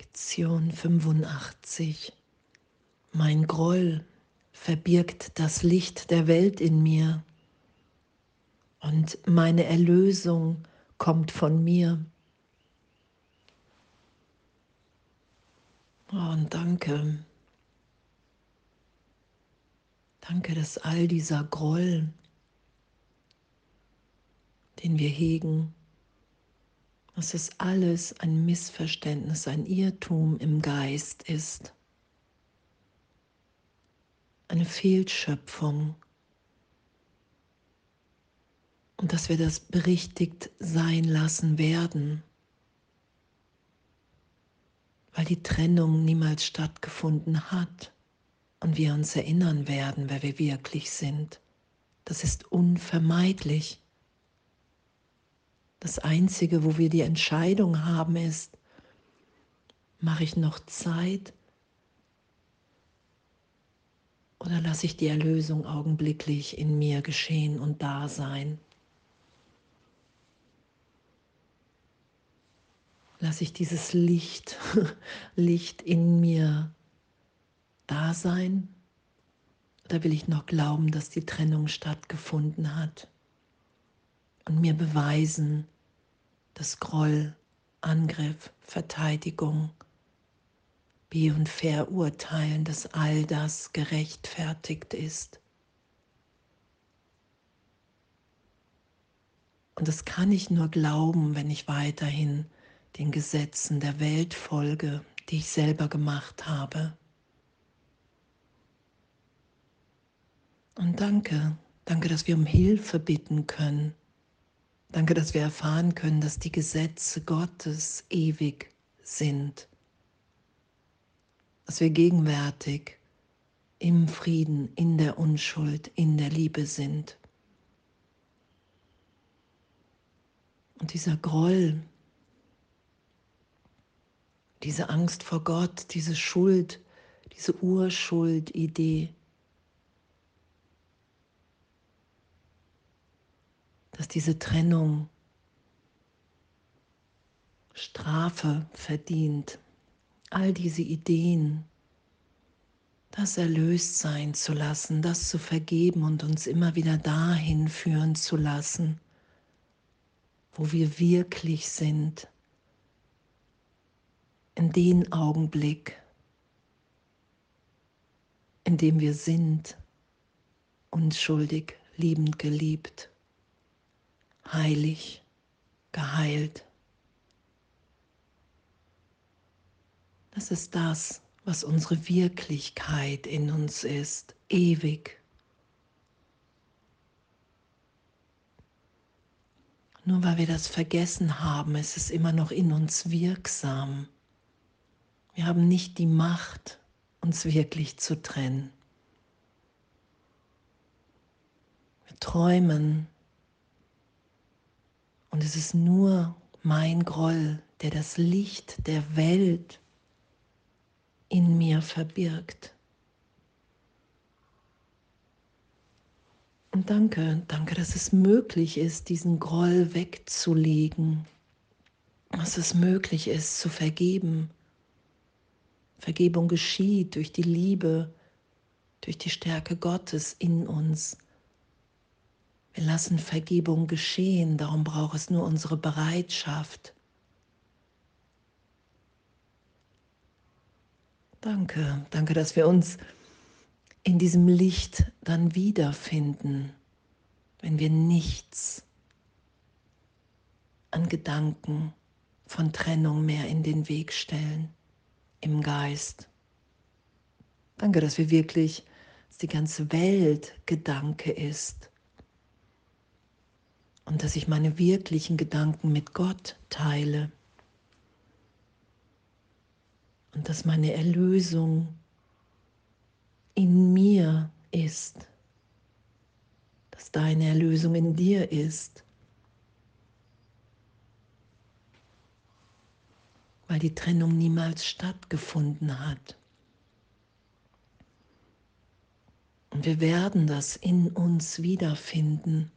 Lektion 85. Mein Groll verbirgt das Licht der Welt in mir und meine Erlösung kommt von mir. Oh, und danke. Danke, dass all dieser Groll, den wir hegen, dass es alles ein Missverständnis, ein Irrtum im Geist ist, eine Fehlschöpfung und dass wir das berichtigt sein lassen werden, weil die Trennung niemals stattgefunden hat und wir uns erinnern werden, wer wir wirklich sind. Das ist unvermeidlich. Das Einzige, wo wir die Entscheidung haben, ist, mache ich noch Zeit oder lasse ich die Erlösung augenblicklich in mir geschehen und da sein? Lasse ich dieses Licht, Licht in mir da sein? Oder will ich noch glauben, dass die Trennung stattgefunden hat? Und mir beweisen, dass Groll, Angriff, Verteidigung, Be- und Verurteilen, dass all das gerechtfertigt ist. Und das kann ich nur glauben, wenn ich weiterhin den Gesetzen der Welt folge, die ich selber gemacht habe. Und danke, danke, dass wir um Hilfe bitten können. Danke, dass wir erfahren können, dass die Gesetze Gottes ewig sind. Dass wir gegenwärtig im Frieden, in der Unschuld, in der Liebe sind. Und dieser Groll, diese Angst vor Gott, diese Schuld, diese Urschuld-Idee, dass diese Trennung Strafe verdient. All diese Ideen, das erlöst sein zu lassen, das zu vergeben und uns immer wieder dahin führen zu lassen, wo wir wirklich sind, in den Augenblick, in dem wir sind, unschuldig, liebend geliebt heilig, geheilt. Das ist das, was unsere Wirklichkeit in uns ist, ewig. Nur weil wir das vergessen haben, ist es immer noch in uns wirksam. Wir haben nicht die Macht, uns wirklich zu trennen. Wir träumen und es ist nur mein Groll, der das Licht der Welt in mir verbirgt. Und danke, danke, dass es möglich ist, diesen Groll wegzulegen, dass es möglich ist, zu vergeben. Vergebung geschieht durch die Liebe, durch die Stärke Gottes in uns. Wir lassen Vergebung geschehen, darum braucht es nur unsere Bereitschaft. Danke, danke, dass wir uns in diesem Licht dann wiederfinden, wenn wir nichts an Gedanken von Trennung mehr in den Weg stellen im Geist. Danke, dass wir wirklich, dass die ganze Welt Gedanke ist und dass ich meine wirklichen Gedanken mit Gott teile und dass meine Erlösung in mir ist, dass deine Erlösung in dir ist, weil die Trennung niemals stattgefunden hat. Und wir werden das in uns wiederfinden.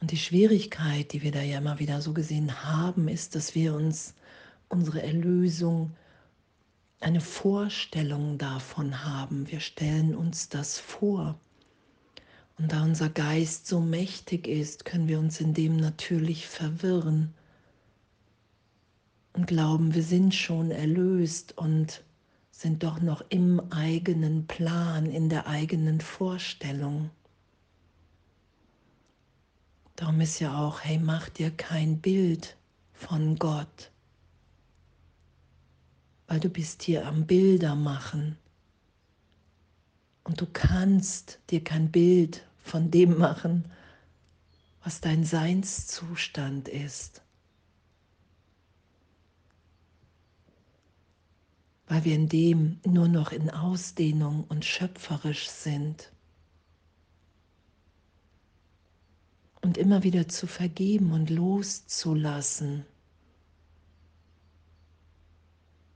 Und die Schwierigkeit, die wir da ja immer wieder so gesehen haben, ist, dass wir uns unsere Erlösung, eine Vorstellung davon haben. Wir stellen uns das vor. Und da unser Geist so mächtig ist, können wir uns in dem natürlich verwirren und glauben, wir sind schon erlöst und sind doch noch im eigenen Plan, in der eigenen Vorstellung. Darum ist ja auch, hey, mach dir kein Bild von Gott, weil du bist hier am Bilder machen. Und du kannst dir kein Bild von dem machen, was dein Seinszustand ist. Weil wir in dem nur noch in Ausdehnung und schöpferisch sind. Und immer wieder zu vergeben und loszulassen.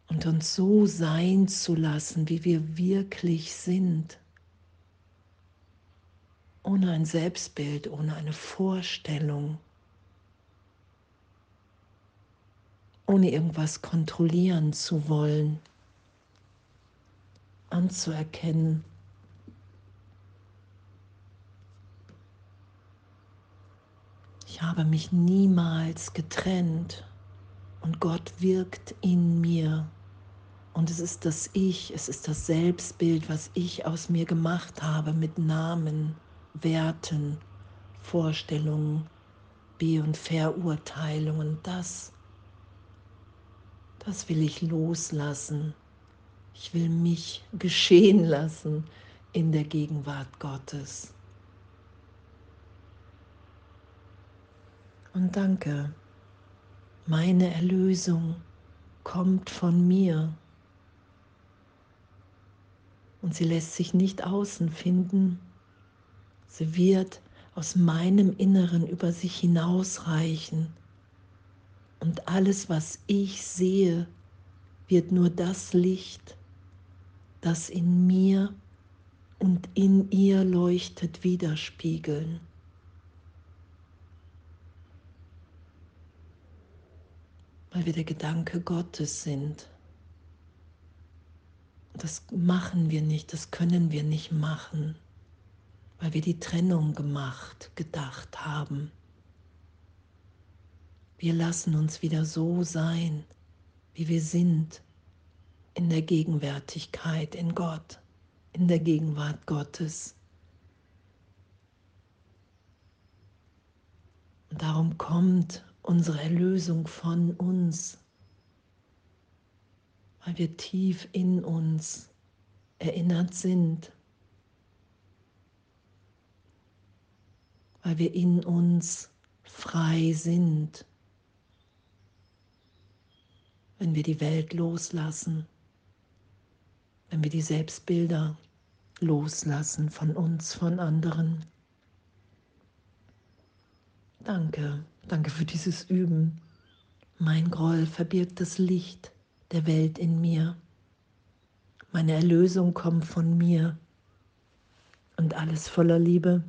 Und uns so sein zu lassen, wie wir wirklich sind ohne ein Selbstbild, ohne eine Vorstellung, ohne irgendwas kontrollieren zu wollen, anzuerkennen. Ich habe mich niemals getrennt und Gott wirkt in mir. Und es ist das Ich, es ist das Selbstbild, was ich aus mir gemacht habe mit Namen. Werten, Vorstellungen, Be- und Verurteilungen. Das, das will ich loslassen. Ich will mich geschehen lassen in der Gegenwart Gottes. Und danke, meine Erlösung kommt von mir. Und sie lässt sich nicht außen finden, Sie wird aus meinem Inneren über sich hinausreichen. Und alles, was ich sehe, wird nur das Licht, das in mir und in ihr leuchtet, widerspiegeln. Weil wir der Gedanke Gottes sind. Das machen wir nicht, das können wir nicht machen weil wir die Trennung gemacht, gedacht haben. Wir lassen uns wieder so sein, wie wir sind, in der Gegenwärtigkeit, in Gott, in der Gegenwart Gottes. Und darum kommt unsere Erlösung von uns, weil wir tief in uns erinnert sind, weil wir in uns frei sind, wenn wir die Welt loslassen, wenn wir die Selbstbilder loslassen von uns, von anderen. Danke, danke für dieses Üben. Mein Groll verbirgt das Licht der Welt in mir. Meine Erlösung kommt von mir und alles voller Liebe.